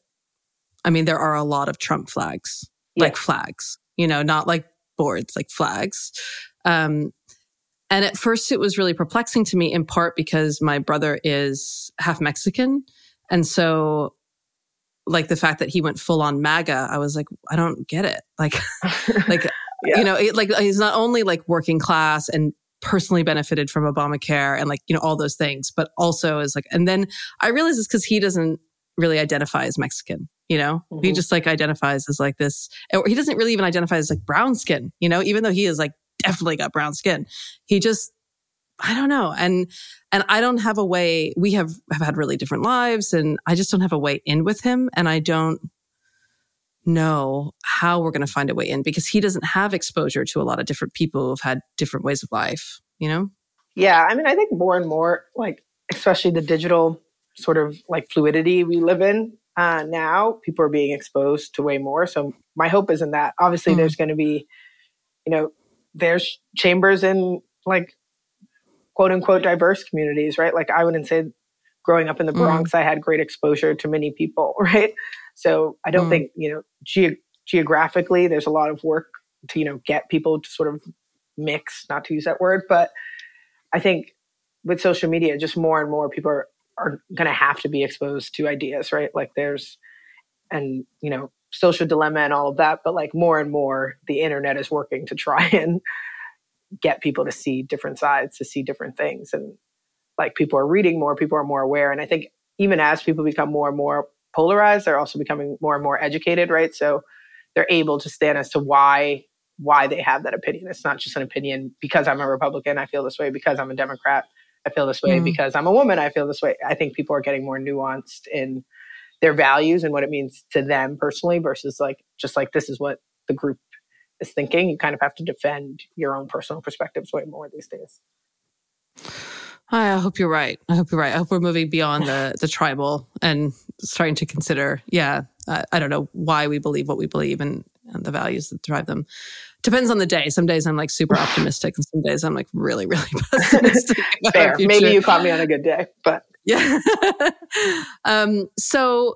I mean, there are a lot of Trump flags, yeah. like flags, you know, not like boards, like flags. Um, and at first it was really perplexing to me in part because my brother is half Mexican. And so like the fact that he went full on MAGA, I was like, I don't get it. Like, like, yeah. you know, it, like he's not only like working class and personally benefited from Obamacare and like, you know, all those things, but also is like, and then I realized it's because he doesn't really identify as Mexican. You know, mm-hmm. he just like identifies as like this, or he doesn't really even identify as like brown skin, you know, even though he is like definitely got brown skin. He just, I don't know. And, and I don't have a way, we have, have had really different lives and I just don't have a way in with him. And I don't know how we're going to find a way in because he doesn't have exposure to a lot of different people who've had different ways of life, you know? Yeah. I mean, I think more and more, like, especially the digital sort of like fluidity we live in uh, now, people are being exposed to way more. So my hope is in that. Obviously, mm there's going to be, you know, there's chambers in like quote unquote diverse communities, right? Like I wouldn't say growing up in the mm. Bronx, mm I had great exposure to many people, right? So I don't mm think, you know, ge- geographically, there's a lot of work to, you know, get people to sort of mix, not to use that word, but I think with social media, just more and more people are are going to have to be exposed to ideas, right? Like there's, and you know, social dilemma and all of that, but like more and more, the internet is working to try and get people to see different sides, to see different things, and like people are reading more, people are more aware, and I think even as people become more and more polarized, they're also becoming more and more educated, right? So they're able to stand as to why why they have that opinion. It's not just an opinion because I'm a Republican, I feel this way, because I'm a Democrat, I feel this way, mm. because I'm a woman, I feel this way. I think people are getting more nuanced in their values and what it means to them personally versus like just like this is what the group is thinking. You kind of have to defend your own personal perspectives way more these days. I hope you're right. I hope you're right. I hope we're moving beyond the the tribal and starting to consider, yeah, uh, I don't know why we believe what we believe and, and the values that drive them. Depends on the day. Some days I'm like super optimistic, and some days I'm like really, really pessimistic. Fair. Maybe you caught me on a good day, but yeah. um, so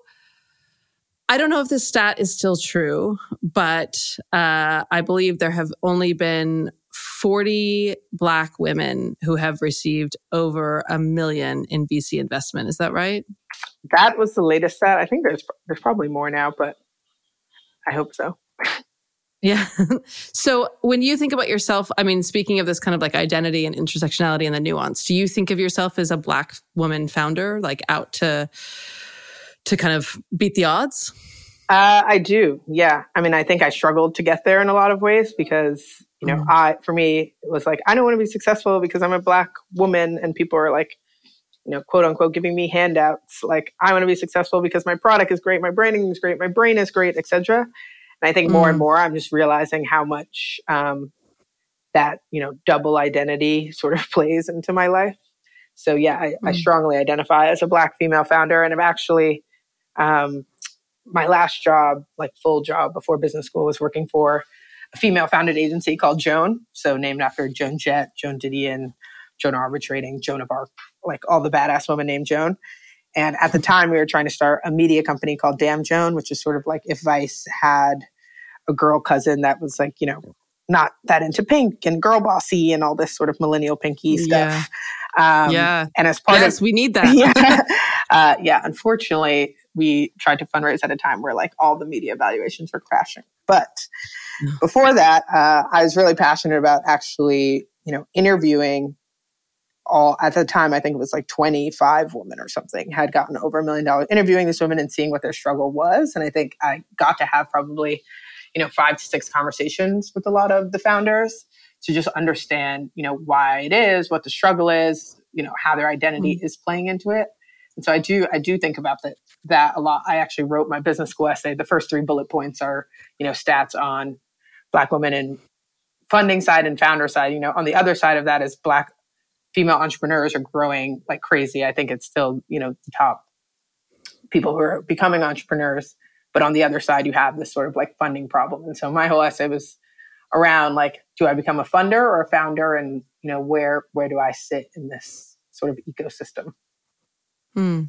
I don't know if this stat is still true, but uh, I believe there have only been 40 Black women who have received over a million in VC investment. Is that right? That was the latest stat. I think there's there's probably more now, but I hope so. Yeah. so when you think about yourself, I mean, speaking of this kind of like identity and intersectionality and the nuance, do you think of yourself as a black woman founder, like out to to kind of beat the odds? Uh, I do. Yeah. I mean, I think I struggled to get there in a lot of ways because, you know, mm. I, for me, it was like, I don't want to be successful because I'm a black woman and people are like, you know, quote unquote, giving me handouts. Like, I want to be successful because my product is great, my branding is great, my brain is great, etc. And I think more mm. and more, I'm just realizing how much um, that you know double identity sort of plays into my life. So yeah, I, mm. I strongly identify as a black female founder, and I'm actually um, my last job, like full job before business school, was working for a female founded agency called Joan. So named after Joan Jett, Joan Didion, Joan Armatrading, Joan of Arc, like all the badass women named Joan. And at the time, we were trying to start a media company called Damn Joan, which is sort of like if Vice had a girl cousin that was like, you know, not that into pink and girl bossy and all this sort of millennial pinky stuff. Yeah. Um, yeah. And as part yes, of, we need that. yeah. Uh, yeah. Unfortunately, we tried to fundraise at a time where like all the media valuations were crashing. But before that, uh, I was really passionate about actually, you know, interviewing all at the time, I think it was like 25 women or something had gotten over a million dollars interviewing these women and seeing what their struggle was. And I think I got to have probably, you know, five to six conversations with a lot of the founders to just understand, you know, why it is, what the struggle is, you know, how their identity mm-hmm. is playing into it. And so I do, I do think about that, that a lot. I actually wrote my business school essay. The first three bullet points are, you know, stats on black women and funding side and founder side. You know, on the other side of that is black female entrepreneurs are growing like crazy. I think it's still, you know, the top people who are becoming entrepreneurs. But on the other side, you have this sort of like funding problem. And so my whole essay was around like, do I become a funder or a founder? And, you know, where, where do I sit in this sort of ecosystem? Hmm.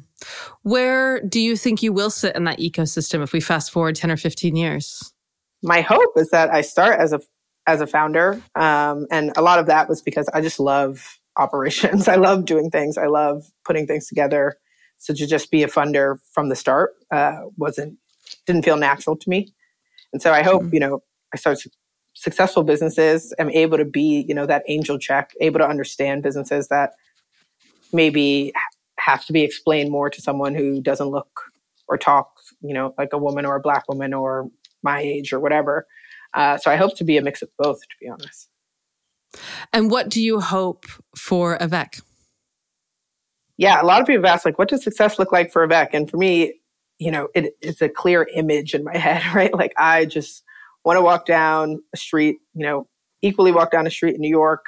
Where do you think you will sit in that ecosystem if we fast forward 10 or 15 years? My hope is that I start as a as a founder. Um, and a lot of that was because I just love operations. I love doing things. I love putting things together. So to just be a funder from the start uh, wasn't didn't feel natural to me. And so I hope mm-hmm. you know I start successful businesses. am able to be you know that angel check, able to understand businesses that maybe have to be explained more to someone who doesn't look or talk, you know, like a woman or a black woman or my age or whatever. Uh, so I hope to be a mix of both, to be honest. And what do you hope for Avec? Yeah, a lot of people have asked, like, what does success look like for Avec? And for me, you know, it, it's a clear image in my head, right? Like, I just want to walk down a street, you know, equally walk down a street in New York,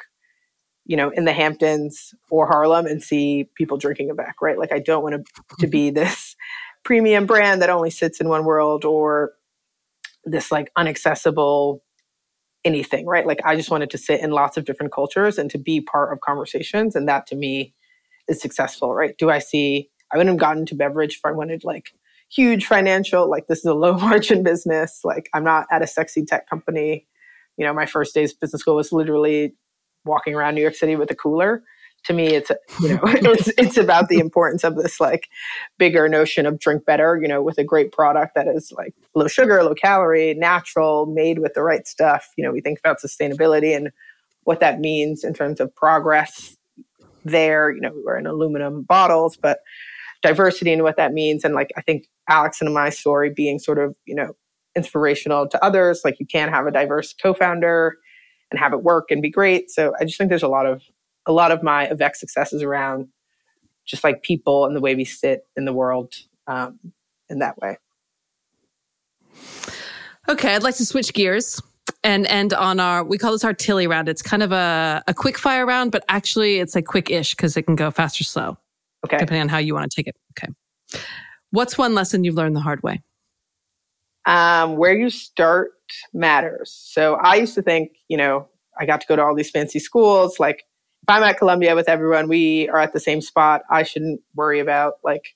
you know, in the Hamptons or Harlem and see people drinking Avec, right? Like I don't want to, to be mm-hmm. this premium brand that only sits in one world or this like unaccessible anything, right? Like I just wanted to sit in lots of different cultures and to be part of conversations. And that to me is successful, right? Do I see, I wouldn't have gotten to beverage if I wanted like huge financial, like this is a low margin business. Like I'm not at a sexy tech company. You know, my first days business school was literally walking around New York City with a cooler. To me, it's you know it's it's about the importance of this like bigger notion of drink better. You know, with a great product that is like low sugar, low calorie, natural, made with the right stuff. You know, we think about sustainability and what that means in terms of progress there. You know, we're in aluminum bottles, but diversity and what that means. And like, I think Alex and my story being sort of, you know, inspirational to others. Like you can have a diverse co-founder and have it work and be great. So I just think there's a lot of a lot of my Avec successes around just like people and the way we sit in the world um, in that way. Okay, I'd like to switch gears and end on our we call this our Tilly round. It's kind of a, a quick fire round, but actually it's like quick ish because it can go fast or slow. Okay. Depending on how you want to take it. Okay. What's one lesson you've learned the hard way? Um, where you start matters. So I used to think, you know, I got to go to all these fancy schools. Like if I'm at Columbia with everyone, we are at the same spot. I shouldn't worry about like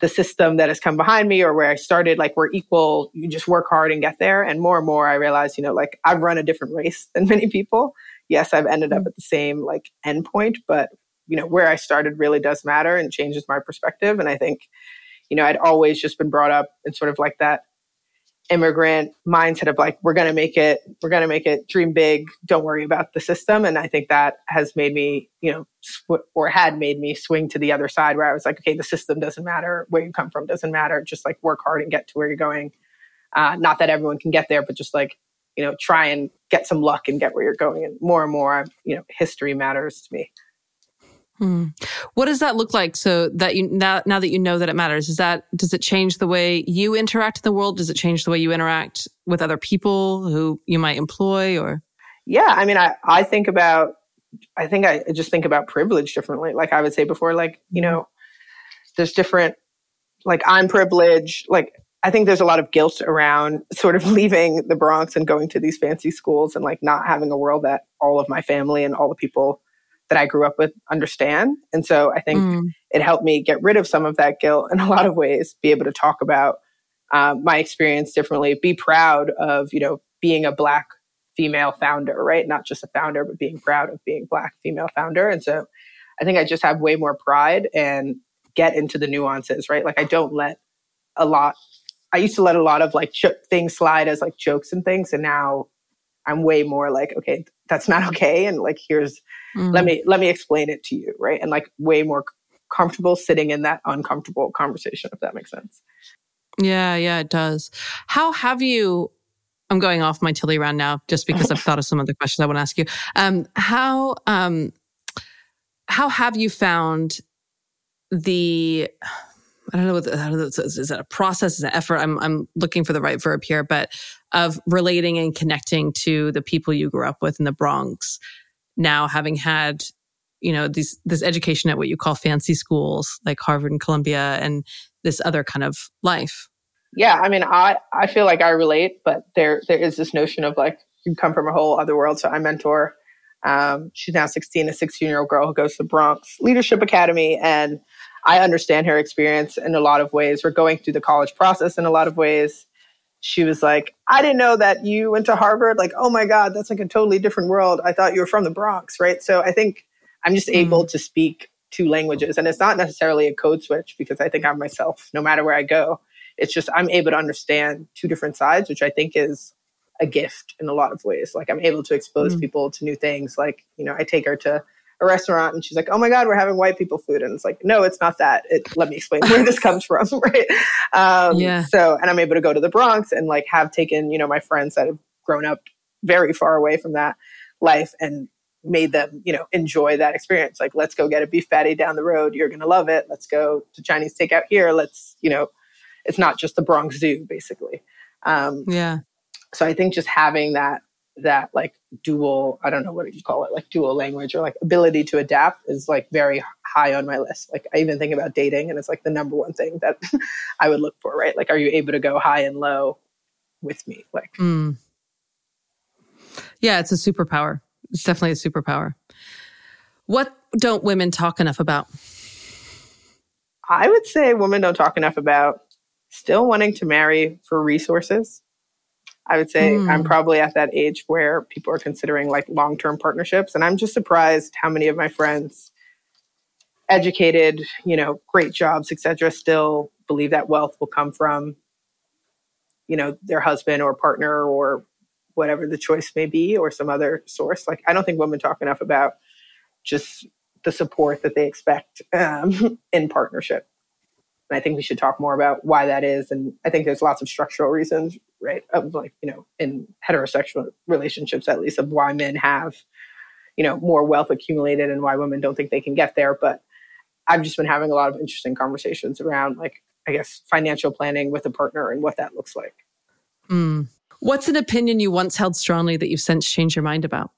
the system that has come behind me or where I started. Like we're equal. You just work hard and get there. And more and more, I realize, you know, like I've run a different race than many people. Yes, I've ended up mm. at the same like endpoint, but you know where I started really does matter and changes my perspective. And I think, you know, I'd always just been brought up in sort of like that immigrant mindset of like we're going to make it we're going to make it dream big don't worry about the system. And i think that has made me you know sw- or had made me swing to the other side where i was like okay the system doesn't matter where you come from doesn't matter just like work hard and get to where you're going. Uh, not that everyone can get there but just like you know try and get some luck and get where you're going. And more and more you know history matters to me Hmm. What does that look like? So that you now, now that you know that it matters, is that does it change the way you interact in the world? Does it change the way you interact with other people who you might employ? Or yeah, I mean, I I think about I think I just think about privilege differently. Like I would say before, like you know, there's different. Like I'm privileged. Like I think there's a lot of guilt around sort of leaving the Bronx and going to these fancy schools and like not having a world that all of my family and all the people that I grew up with understand. And so I think mm. it helped me get rid of some of that guilt in a lot of ways, be able to talk about um, my experience differently, be proud of, you know, being a black female founder, right? Not just a founder, but being proud of being black female founder. And so I think I just have way more pride and get into the nuances, right? Like I don't let a lot, I used to let a lot of like things slide as like jokes and things. And now I'm way more like, okay, that's not okay. And like, here's, mm. let me, let me explain it to you. Right. And like way more comfortable sitting in that uncomfortable conversation, if that makes sense. Yeah. Yeah, it does. How have you, I'm going off my Tilly round now just because I've thought of some other questions I want to ask you. Um, how, um, how have you found the, I don't know, what, I don't know is that a process, is it effort? I'm, I'm looking for the right verb here, but of relating and connecting to the people you grew up with in the Bronx. Now having had, you know, these, this education at what you call fancy schools like Harvard and Columbia and this other kind of life. Yeah. I mean, I, I feel like I relate, but there, there is this notion of like, you come from a whole other world. So I mentor, um, she's now 16, a 16 year old girl who goes to the Bronx Leadership Academy. And I understand her experience in a lot of ways. We're going through the college process in a lot of ways she was like, I didn't know that you went to Harvard. Like, oh my God, that's like a totally different world. I thought you were from the Bronx, right? So I think I'm just mm. able to speak two languages. And it's not necessarily a code switch because I think I'm myself no matter where I go. It's just I'm able to understand two different sides, which I think is a gift in a lot of ways. Like I'm able to expose mm. people to new things. Like, you know, I take her to a restaurant and she's like, "Oh my god, we're having white people food," and it's like, "No, it's not that." It, let me explain where this comes from, right? Um, yeah. So, and I'm able to go to the Bronx and like have taken you know my friends that have grown up very far away from that life and made them you know enjoy that experience. Like, let's go get a beef patty down the road. You're gonna love it. Let's go to Chinese takeout here. Let's you know, it's not just the Bronx Zoo, basically. Um, yeah. So I think just having that that like dual i don't know what you call it like dual language or like ability to adapt is like very high on my list. Like i even think about dating and it's like the number one thing that i would look for right? Like are you able to go high and low with me? Like mm. yeah it's a superpower. It's definitely a superpower. What don't women talk enough about? I would say women don't talk enough about still wanting to marry for resources I would say mm. I'm hmm. probably at that age where people are considering like long term partnerships. And I'm just surprised how many of my friends, educated, you know, great jobs, etc., still believe that wealth will come from, you know, their husband or partner or whatever the choice may be or some other source. Like, I don't think women talk enough about just the support that they expect um, in partnership. And I think we should talk more about why that is. And I think there's lots of structural reasons right? Of like, you know, in heterosexual relationships, at least, of why men have, you know, more wealth accumulated and why women don't think they can get there. But I've just been having a lot of interesting conversations around, like, I guess, financial planning with a partner and what that looks like. Mm. What's an opinion you once held strongly that you've since changed your mind about?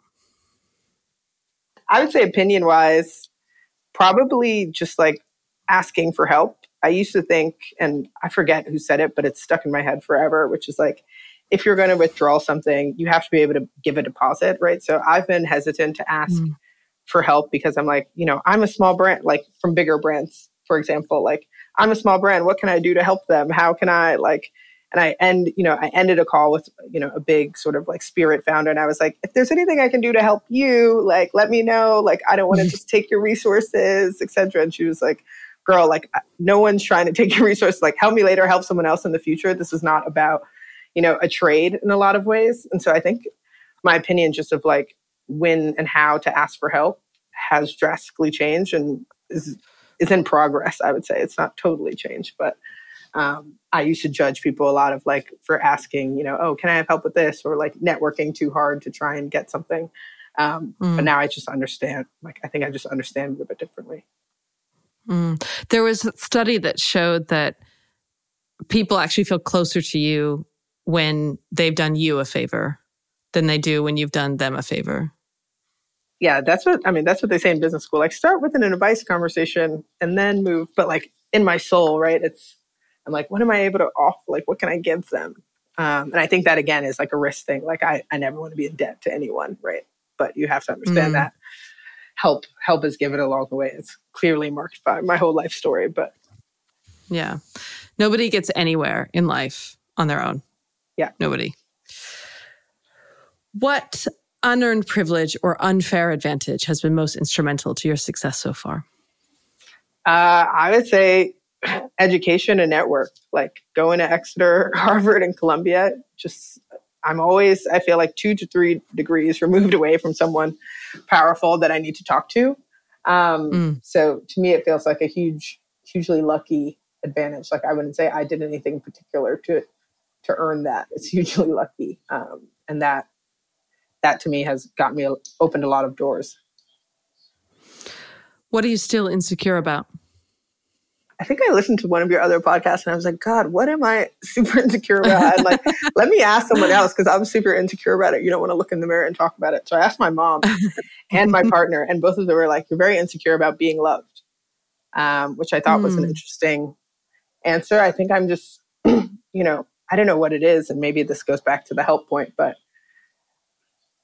I would say, opinion wise, probably just like asking for help. I used to think, and I forget who said it, but it's stuck in my head forever, which is like, if you're going to withdraw something, you have to be able to give a deposit, right? So I've been hesitant to ask mm. for help because I'm like, you know, I'm a small brand, like from bigger brands, for example, like I'm a small brand. What can I do to help them? How can I like, and I end, you know, I ended a call with, you know, a big sort of like spirit founder. And I was like, if there's anything I can do to help you, like, let me know. Like, I don't want to just take your resources, etc. And she was like, girl, like, no one's trying to take your resources. Like, help me later, help someone else in the future. This is not about, you know, a trade in a lot of ways. And so I think my opinion just of like when and how to ask for help has drastically changed and is, is in progress. I would say it's not totally changed, but um, I used to judge people a lot of like for asking, you know, oh, can I have help with this, or like networking too hard to try and get something. Um, mm. But now I just understand. Like I think I just understand it a bit differently. Mm. There was a study that showed that people actually feel closer to you when they've done you a favor than they do when you've done them a favor. Yeah, that's what I mean. That's what they say in business school. Like, start with an advice conversation and then move. But like in my soul, right? It's I'm like, what am I able to offer? Like, what can I give them? Um, and I think that again is like a risk thing. Like, I, I never want to be in debt to anyone, right? But you have to understand mm. that help help is given along the way. It's clearly marked by my whole life story, but yeah, nobody gets anywhere in life on their own. Yeah, nobody. What unearned privilege or unfair advantage has been most instrumental to your success so far? Uh, I would say education and network, like going to Exeter, Harvard, and Columbia. Just, I'm always, I feel like two to three degrees removed away from someone powerful that I need to talk to. Um, mm. So to me, it feels like a huge, hugely lucky advantage. Like I wouldn't say I did anything particular to to earn that. It's hugely lucky, um, and that that to me has got me opened a lot of doors. What are you still insecure about? I think I listened to one of your other podcasts and I was like, God, what am I super insecure about? And like, let me ask someone else because I'm super insecure about it. You don't want to look in the mirror and talk about it. So I asked my mom and my partner, and both of them were like, You're very insecure about being loved, um, which I thought mm. was an hmm. interesting answer. I think I'm just, you know, I don't know what it is. And maybe this goes back to the help point, but,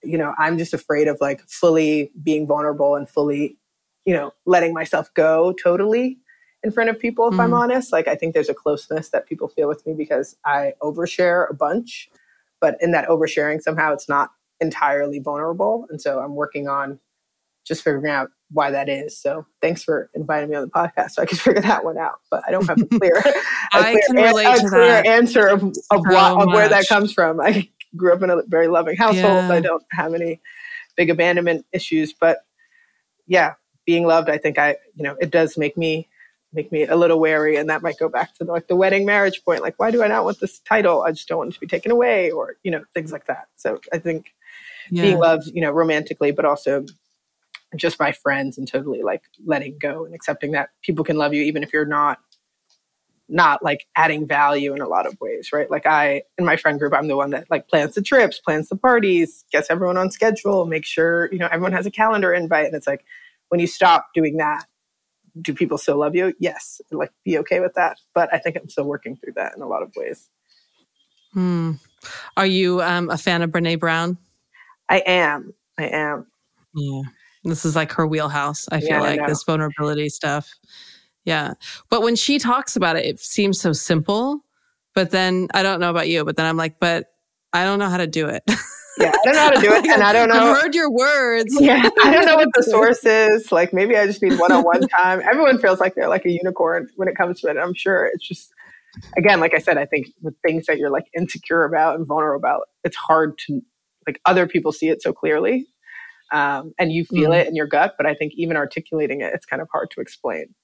you know, I'm just afraid of like fully being vulnerable and fully, you know, letting myself go totally in front of people if mm. i'm honest. Like i think there's a closeness that people feel with me because i overshare a bunch but in that oversharing somehow it's not entirely vulnerable. And so i'm working on just figuring out why that is. So thanks for inviting me on the podcast so i can figure that one out. But i don't have a clear, a I clear, can relate a, a clear answer of, of, so what, of where that comes from. I grew up in a very loving household. Yeah. i don't have any big abandonment issues but yeah being loved i think i you know it does make me make me a little wary and that might go back to the, like the wedding marriage point like why do i not want this title? I just don't want it to be taken away or you know things like that. So i think yeah. being loved you know romantically but also just by friends and totally like letting go and accepting that people can love you even if you're not not like adding value in a lot of ways right? Like i in my friend group i'm the one that like plans the trips plans the parties gets everyone on schedule make sure you know everyone has a calendar invite and it's like when you stop doing that do people still love you? Yes, like be okay with that. But I think I'm still working through that in a lot of ways. Hmm. Are you um, a fan of Brene Brown? I am. I am. Yeah. This is like her wheelhouse. I feel yeah, like I this vulnerability stuff. Yeah. But when she talks about it, it seems so simple. But then I don't know about you, but then I'm like, but I don't know how to do it. yeah, I don't know how to do it, and I don't know. I've heard your words. Yeah, I don't know what the source is. Like maybe I just need one-on-one time. Everyone feels like they're like a unicorn when it comes to it. I'm sure it's just, again, like I said, I think the things that you're like insecure about and vulnerable about, it's hard to like other people see it so clearly, um, and you feel mm. it in your gut. But I think even articulating it, it's kind of hard to explain.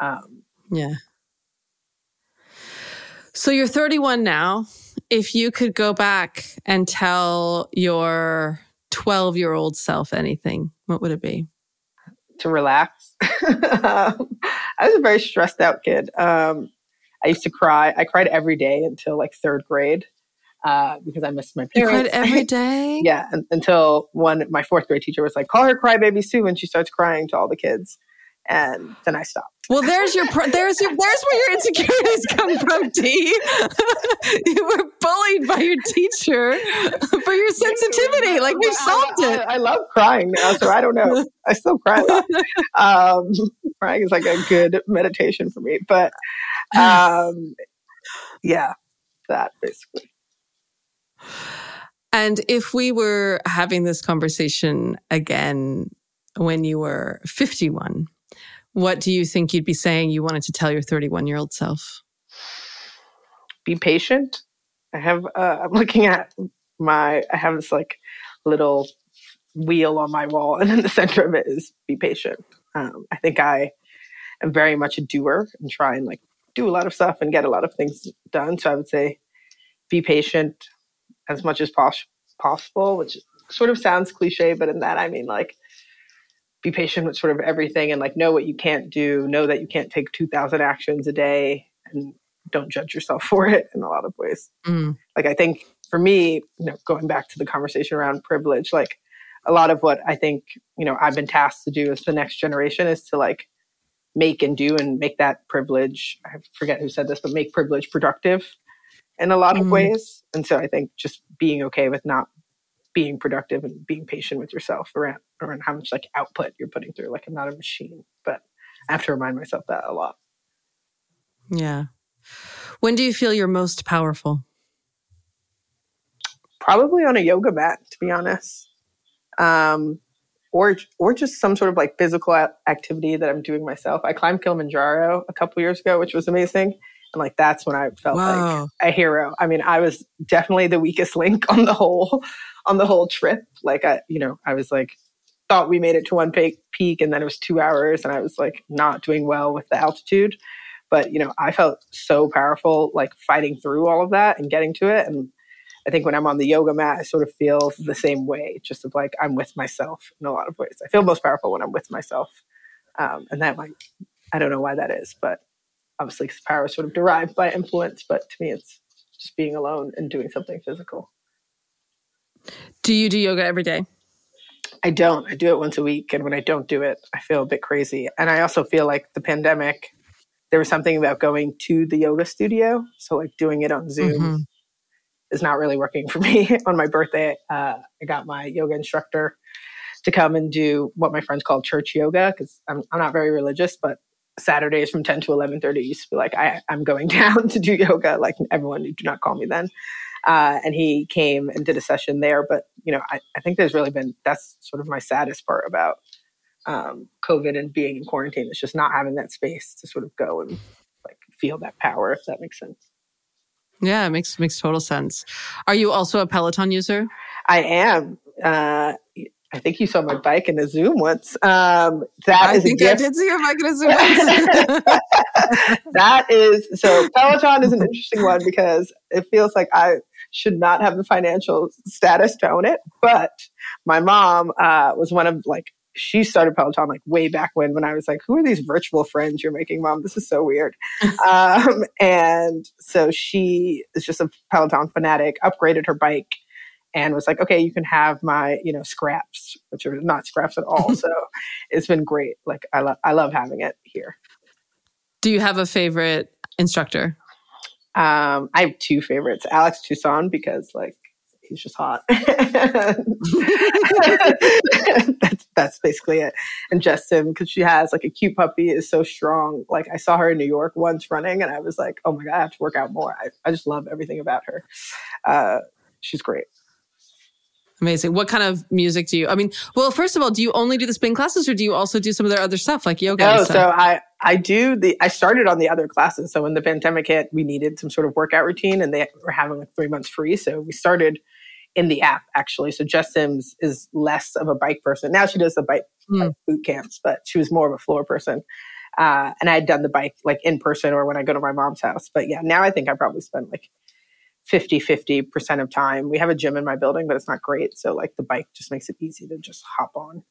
Um, yeah. So you're 31 now if you could go back and tell your 12 year old self anything, what would it be? To relax. I was a very stressed out kid. Um, I used to cry. I cried every day until like third grade uh, because I missed my parents. You cried every day? yeah, and, until one, my fourth grade teacher was like, call her crybaby Sue when she starts crying to all the kids and then I stopped. Well, there's your there's your there's where your insecurities come from, T. you were bullied by your teacher for your sensitivity. Like we solved it. I, I, love crying now, so I don't know. I still cry. Um, crying is like a good meditation for me, but um, yeah, that basically. And if we were having this conversation again when you were 51, what do you think you'd be saying you wanted to tell your 31 year old self? Be patient. I have, uh, I'm looking at my, I have this like little wheel on my wall, and in the center of it is be patient. Um, I think I am very much a doer and try and like do a lot of stuff and get a lot of things done. So I would say be patient as much as pos- possible, which sort of sounds cliche, but in that I mean like be patient with sort of everything and like know what you can't do, know that you can't take 2000 actions a day and don't judge yourself for it in a lot of ways. Mm. Like I think for me, you know, going back to the conversation around privilege, like a lot of what I think, you know, I've been tasked to do as the next generation is to like make and do and make that privilege, I forget who said this, but make privilege productive in a lot mm. of ways. And so I think just being okay with not being productive and being patient with yourself around around how much like output you're putting through. Like I'm not a machine, but I have to remind myself that a lot. Yeah. When do you feel you're most powerful? Probably on a yoga mat, to be honest. Um, or or just some sort of like physical activity that I'm doing myself. I climbed Kilimanjaro a couple years ago, which was amazing. And like that's when I felt wow. like a hero. I mean, I was definitely the weakest link on the whole on the whole trip. Like I, you know, I was like thought we made it to one peak, peak and then it was two hours and I was like not doing well with the altitude. But, you know, I felt so powerful like fighting through all of that and getting to it. And I think when I'm on the yoga mat, I sort of feel the same way, just of like I'm with myself in a lot of ways. I feel most powerful when I'm with myself. Um, and that might, I don't know why that is, but obviously power is sort of derived by influence. But to me, it's just being alone and doing something physical. Do you do yoga every day? I don't. I do it once a week. And when I don't do it, I feel a bit crazy. And I also feel like the pandemic, there was something about going to the yoga studio. So, like doing it on Zoom mm-hmm. is not really working for me. on my birthday, uh, I got my yoga instructor to come and do what my friends call church yoga because I'm, I'm not very religious, but Saturdays from 10 to 11:30 used to be like I, I'm going down to do yoga. Like everyone, do not call me then. Uh, and he came and did a session there. But you know, I, I think there's really been that's sort of my saddest part about um, COVID and being in quarantine. It's just not having that space to sort of go and like feel that power, if that makes sense. Yeah, it makes makes total sense. Are you also a Peloton user? I am. Uh, I think you saw my bike in a Zoom once. Um, that I is think I did see your bike in a Zoom. that is so. Peloton is an interesting one because it feels like I should not have the financial status to own it. But my mom uh, was one of like she started Peloton like way back when when I was like, who are these virtual friends you're making, mom? This is so weird. um, and so she is just a Peloton fanatic, upgraded her bike and was like, okay, you can have my, you know, scraps, which are not scraps at all. so it's been great. Like I love I love having it here. Do you have a favorite instructor? Um, I have two favorites. Alex Toussaint because like he's just hot. that's that's basically it. And Sim because she has like a cute puppy is so strong. Like I saw her in New York once running, and I was like, oh my god, I have to work out more. I, I just love everything about her. Uh, she's great. Amazing. What kind of music do you? I mean, well, first of all, do you only do the spin classes, or do you also do some of their other stuff like yoga? No, so I I do the. I started on the other classes. So when the pandemic hit, we needed some sort of workout routine, and they were having like three months free. So we started in the app actually. So Jess Sims is less of a bike person now. She does the bike mm. boot camps, but she was more of a floor person. Uh, and I had done the bike like in person or when I go to my mom's house. But yeah, now I think I probably spend like 50 50% of time. We have a gym in my building, but it's not great. So, like, the bike just makes it easy to just hop on.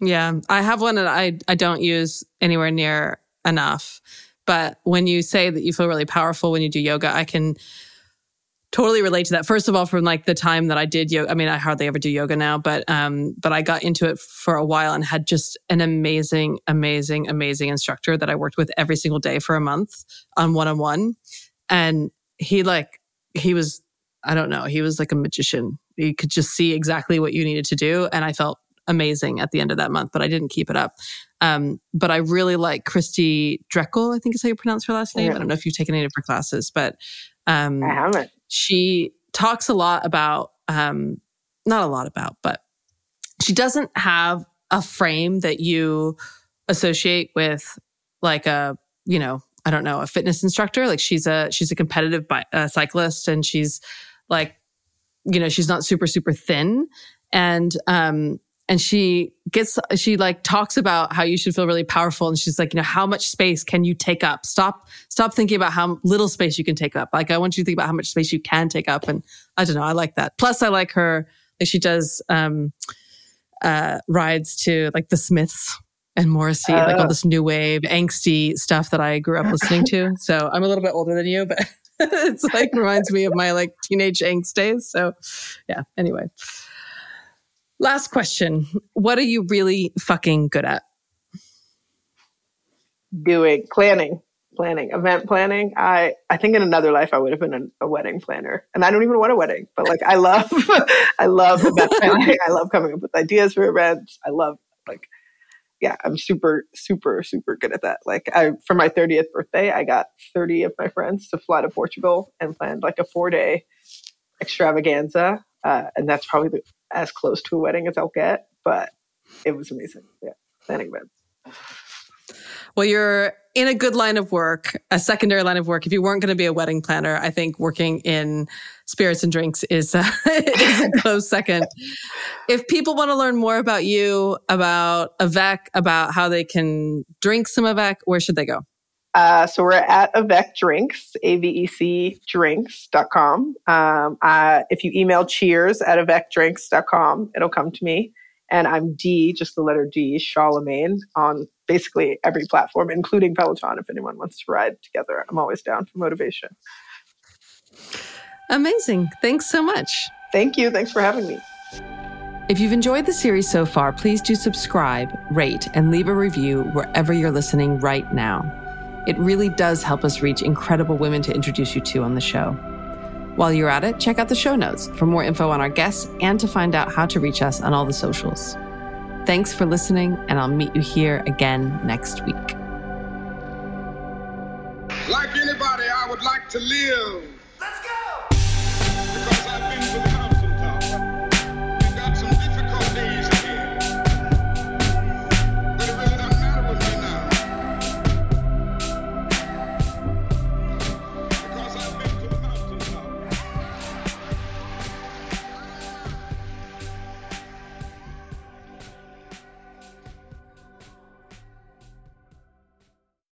Yeah, I have one that I, I don't use anywhere near enough. But when you say that you feel really powerful when you do yoga, I can totally relate to that. First of all, from like the time that I did yoga, I mean, I hardly ever do yoga now, but, um, but I got into it for a while and had just an amazing, amazing, amazing instructor that I worked with every single day for a month on one on one. And he like, he was, I don't know, he was like a magician. He could just see exactly what you needed to do. And I felt amazing at the end of that month, but I didn't keep it up. Um, but I really like Christy Dreckel, I think is how you pronounce her last name. Yeah. I don't know if you've taken any of her classes, but um, I haven't. She talks a lot about, um, not a lot about, but she doesn't have a frame that you associate with like a, you know, I don't know, a fitness instructor. Like she's a, she's a competitive bi- uh, cyclist and she's like, you know, she's not super, super thin. And, um, and she gets she like talks about how you should feel really powerful and she's like you know how much space can you take up? Stop stop thinking about how little space you can take up. Like i want you to think about how much space you can take up. And i don't know i like that. Plus i like her like she does um uh rides to like the smiths and Morrissey, uh, like all oh. this new wave angsty stuff that I grew up listening to. So I'm a little bit older than you, but it's like reminds me of my like teenage angst days. So yeah. Anyway. Last question. What are you really fucking good at? Doing planning, planning, event planning. I, I think in another life I would have been a, a wedding planner and I don't even want a wedding, but like I love, I love event planning. I love coming up with ideas for events. I love like, yeah, I'm super, super, super good at that. Like I, for my 30th birthday, I got 30 of my friends to fly to Portugal and planned like a four day extravaganza. Uh, and that's probably the as close to a wedding as I'll get, but it was amazing. Yeah, planning events. Well, you're in a good line of work, a secondary line of work. If you weren't going to be a wedding planner, I think working in spirits and drinks is, uh, is a close second. if people want to learn more about you, about Avec, about how they can drink some Avec, where should they go? Uh, so we're at Avec Drinks, A-V-E-C drinks.com. Um, uh, if you email cheers at avecdrinks.com, it'll come to me. And I'm D, just the letter D, Charlemagne on basically every platform, including Peloton. If anyone wants to ride together, I'm always down for motivation. Amazing. Thanks so much. Thank you. Thanks for having me. If you've enjoyed the series so far, please do subscribe, rate, and leave a review wherever you're listening right now. It really does help us reach incredible women to introduce you to on the show. While you're at it, check out the show notes for more info on our guests and to find out how to reach us on all the socials. Thanks for listening, and I'll meet you here again next week. Like anybody, I would like to live